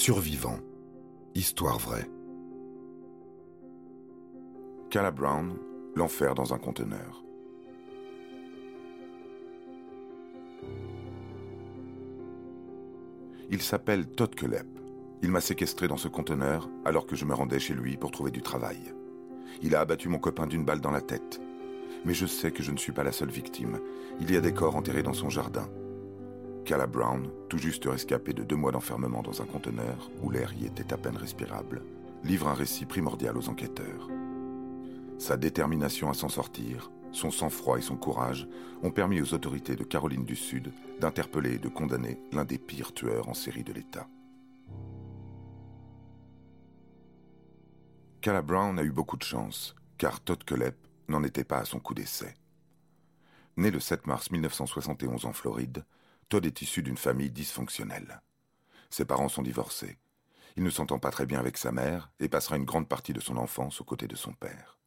Survivant. Histoire vraie. Cala Brown, l'enfer dans un conteneur. Il s'appelle Todd Kelep. Il m'a séquestré dans ce conteneur alors que je me rendais chez lui pour trouver du travail. Il a abattu mon copain d'une balle dans la tête. Mais je sais que je ne suis pas la seule victime. Il y a des corps enterrés dans son jardin. Cala Brown, tout juste rescapé de deux mois d'enfermement dans un conteneur où l'air y était à peine respirable, livre un récit primordial aux enquêteurs. Sa détermination à s'en sortir, son sang-froid et son courage ont permis aux autorités de Caroline du Sud d'interpeller et de condamner l'un des pires tueurs en série de l'État. Cala Brown a eu beaucoup de chance, car Todd Kelep n'en était pas à son coup d'essai. Né le 7 mars 1971 en Floride, Todd est issu d'une famille dysfonctionnelle. Ses parents sont divorcés. Il ne s'entend pas très bien avec sa mère et passera une grande partie de son enfance aux côtés de son père.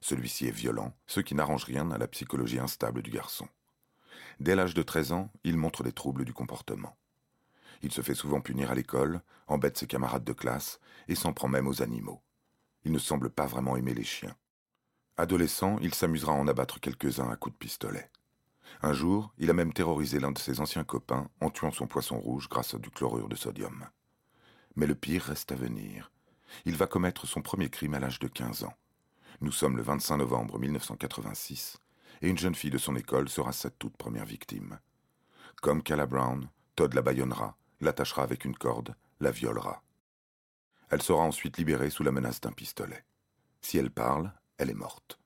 Celui-ci est violent, ce qui n'arrange rien à la psychologie instable du garçon. Dès l'âge de 13 ans, il montre des troubles du comportement. Il se fait souvent punir à l'école, embête ses camarades de classe et s'en prend même aux animaux. Il ne semble pas vraiment aimer les chiens. Adolescent, il s'amusera à en abattre quelques-uns à coups de pistolet. Un jour, il a même terrorisé l'un de ses anciens copains en tuant son poisson rouge grâce à du chlorure de sodium. Mais le pire reste à venir. Il va commettre son premier crime à l'âge de 15 ans. Nous sommes le 25 novembre 1986 et une jeune fille de son école sera sa toute première victime. Comme Cala Brown, Todd la bâillonnera, l'attachera avec une corde, la violera. Elle sera ensuite libérée sous la menace d'un pistolet. Si elle parle, elle est morte.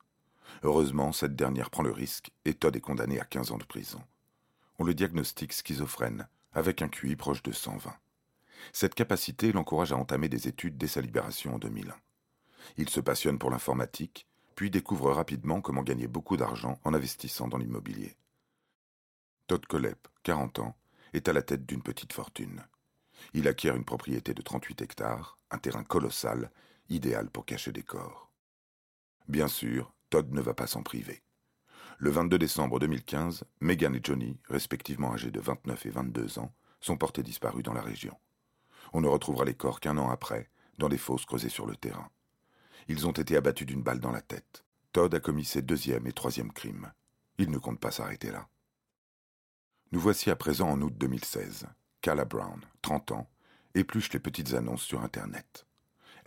Heureusement, cette dernière prend le risque et Todd est condamné à 15 ans de prison. On le diagnostique schizophrène, avec un QI proche de 120. Cette capacité l'encourage à entamer des études dès sa libération en 2001. Il se passionne pour l'informatique, puis découvre rapidement comment gagner beaucoup d'argent en investissant dans l'immobilier. Todd Colep, 40 ans, est à la tête d'une petite fortune. Il acquiert une propriété de 38 hectares, un terrain colossal, idéal pour cacher des corps. Bien sûr, Todd ne va pas s'en priver. Le 22 décembre 2015, Megan et Johnny, respectivement âgés de 29 et 22 ans, sont portés disparus dans la région. On ne retrouvera les corps qu'un an après, dans des fosses creusées sur le terrain. Ils ont été abattus d'une balle dans la tête. Todd a commis ses deuxième et troisième crimes. Il ne compte pas s'arrêter là. Nous voici à présent en août 2016. Cala Brown, 30 ans, épluche les petites annonces sur Internet.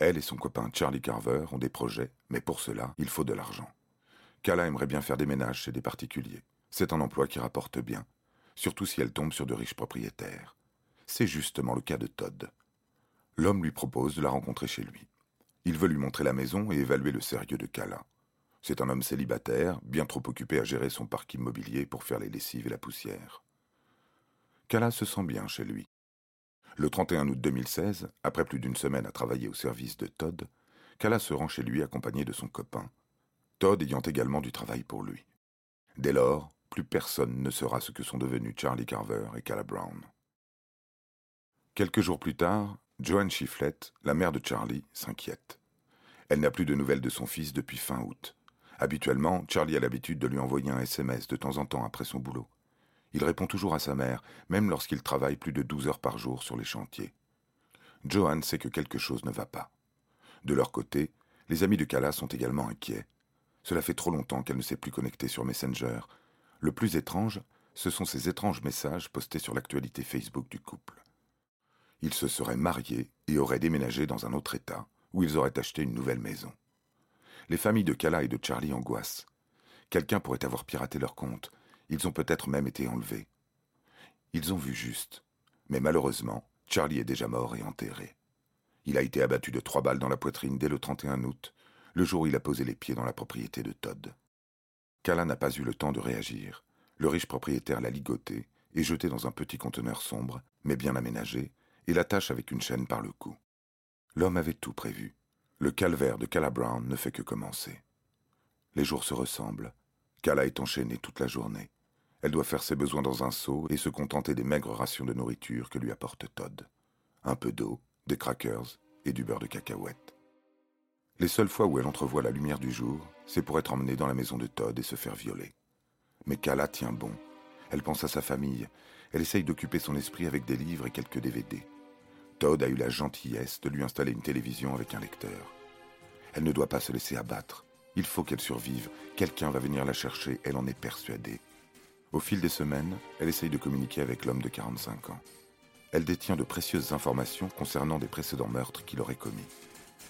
Elle et son copain Charlie Carver ont des projets, mais pour cela, il faut de l'argent. Kala aimerait bien faire des ménages chez des particuliers. C'est un emploi qui rapporte bien, surtout si elle tombe sur de riches propriétaires. C'est justement le cas de Todd. L'homme lui propose de la rencontrer chez lui. Il veut lui montrer la maison et évaluer le sérieux de Kala. C'est un homme célibataire, bien trop occupé à gérer son parc immobilier pour faire les lessives et la poussière. Kala se sent bien chez lui. Le 31 août 2016, après plus d'une semaine à travailler au service de Todd, Kala se rend chez lui accompagné de son copain, Todd ayant également du travail pour lui. Dès lors, plus personne ne saura ce que sont devenus Charlie Carver et Cala Brown. Quelques jours plus tard, Joanne Chifflett, la mère de Charlie, s'inquiète. Elle n'a plus de nouvelles de son fils depuis fin août. Habituellement, Charlie a l'habitude de lui envoyer un SMS de temps en temps après son boulot. Il répond toujours à sa mère, même lorsqu'il travaille plus de douze heures par jour sur les chantiers. Johan sait que quelque chose ne va pas. De leur côté, les amis de Kala sont également inquiets. Cela fait trop longtemps qu'elle ne s'est plus connectée sur Messenger. Le plus étrange, ce sont ces étranges messages postés sur l'actualité Facebook du couple. Ils se seraient mariés et auraient déménagé dans un autre État, où ils auraient acheté une nouvelle maison. Les familles de Kala et de Charlie angoissent. Quelqu'un pourrait avoir piraté leur compte, ils ont peut-être même été enlevés. Ils ont vu juste. Mais malheureusement, Charlie est déjà mort et enterré. Il a été abattu de trois balles dans la poitrine dès le 31 août, le jour où il a posé les pieds dans la propriété de Todd. Kala n'a pas eu le temps de réagir. Le riche propriétaire l'a ligoté et jeté dans un petit conteneur sombre, mais bien aménagé, et l'attache avec une chaîne par le cou. L'homme avait tout prévu. Le calvaire de Cala Brown ne fait que commencer. Les jours se ressemblent. Kala est enchaînée toute la journée. Elle doit faire ses besoins dans un seau et se contenter des maigres rations de nourriture que lui apporte Todd. Un peu d'eau, des crackers et du beurre de cacahuète. Les seules fois où elle entrevoit la lumière du jour, c'est pour être emmenée dans la maison de Todd et se faire violer. Mais Kala tient bon. Elle pense à sa famille. Elle essaye d'occuper son esprit avec des livres et quelques DVD. Todd a eu la gentillesse de lui installer une télévision avec un lecteur. Elle ne doit pas se laisser abattre. Il faut qu'elle survive. Quelqu'un va venir la chercher, elle en est persuadée. Au fil des semaines, elle essaye de communiquer avec l'homme de 45 ans. Elle détient de précieuses informations concernant des précédents meurtres qu'il aurait commis.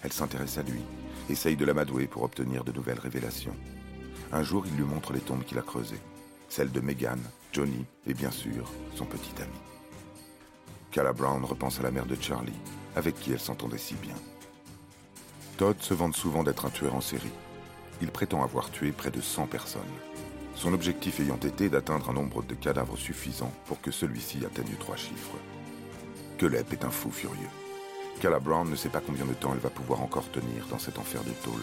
Elle s'intéresse à lui, essaye de l'amadouer pour obtenir de nouvelles révélations. Un jour, il lui montre les tombes qu'il a creusées, celles de Megan, Johnny et bien sûr son petit ami. Calla Brown repense à la mère de Charlie, avec qui elle s'entendait si bien. Todd se vante souvent d'être un tueur en série. Il prétend avoir tué près de 100 personnes. Son objectif ayant été d'atteindre un nombre de cadavres suffisant pour que celui-ci atteigne trois chiffres. Kelep est un fou furieux. Calla Brown ne sait pas combien de temps elle va pouvoir encore tenir dans cet enfer de tôle.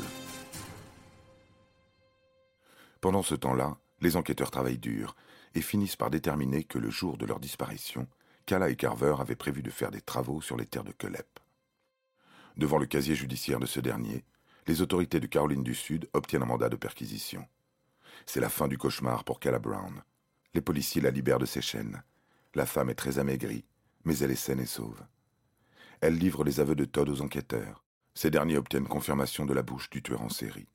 Pendant ce temps-là, les enquêteurs travaillent dur et finissent par déterminer que le jour de leur disparition, Calla et Carver avaient prévu de faire des travaux sur les terres de Kelep. Devant le casier judiciaire de ce dernier, les autorités de Caroline du Sud obtiennent un mandat de perquisition. C'est la fin du cauchemar pour Calla Brown. Les policiers la libèrent de ses chaînes. La femme est très amaigrie, mais elle est saine et sauve. Elle livre les aveux de Todd aux enquêteurs. Ces derniers obtiennent confirmation de la bouche du tueur en série.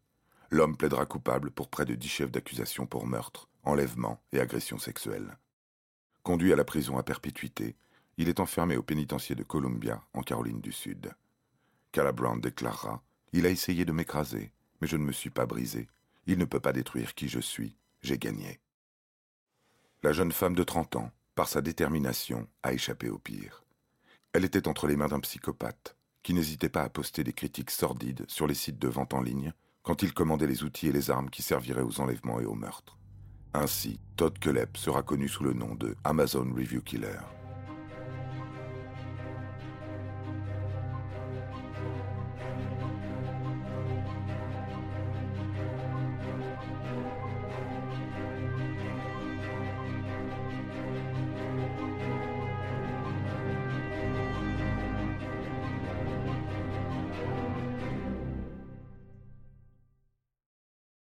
L'homme plaidera coupable pour près de dix chefs d'accusation pour meurtre, enlèvement et agression sexuelle. Conduit à la prison à perpétuité, il est enfermé au pénitencier de Columbia, en Caroline du Sud. Calla Brown déclarera Il a essayé de m'écraser, mais je ne me suis pas brisé. Il ne peut pas détruire qui je suis. J'ai gagné. La jeune femme de 30 ans, par sa détermination, a échappé au pire. Elle était entre les mains d'un psychopathe, qui n'hésitait pas à poster des critiques sordides sur les sites de vente en ligne quand il commandait les outils et les armes qui serviraient aux enlèvements et aux meurtres. Ainsi, Todd Kelep sera connu sous le nom de Amazon Review Killer.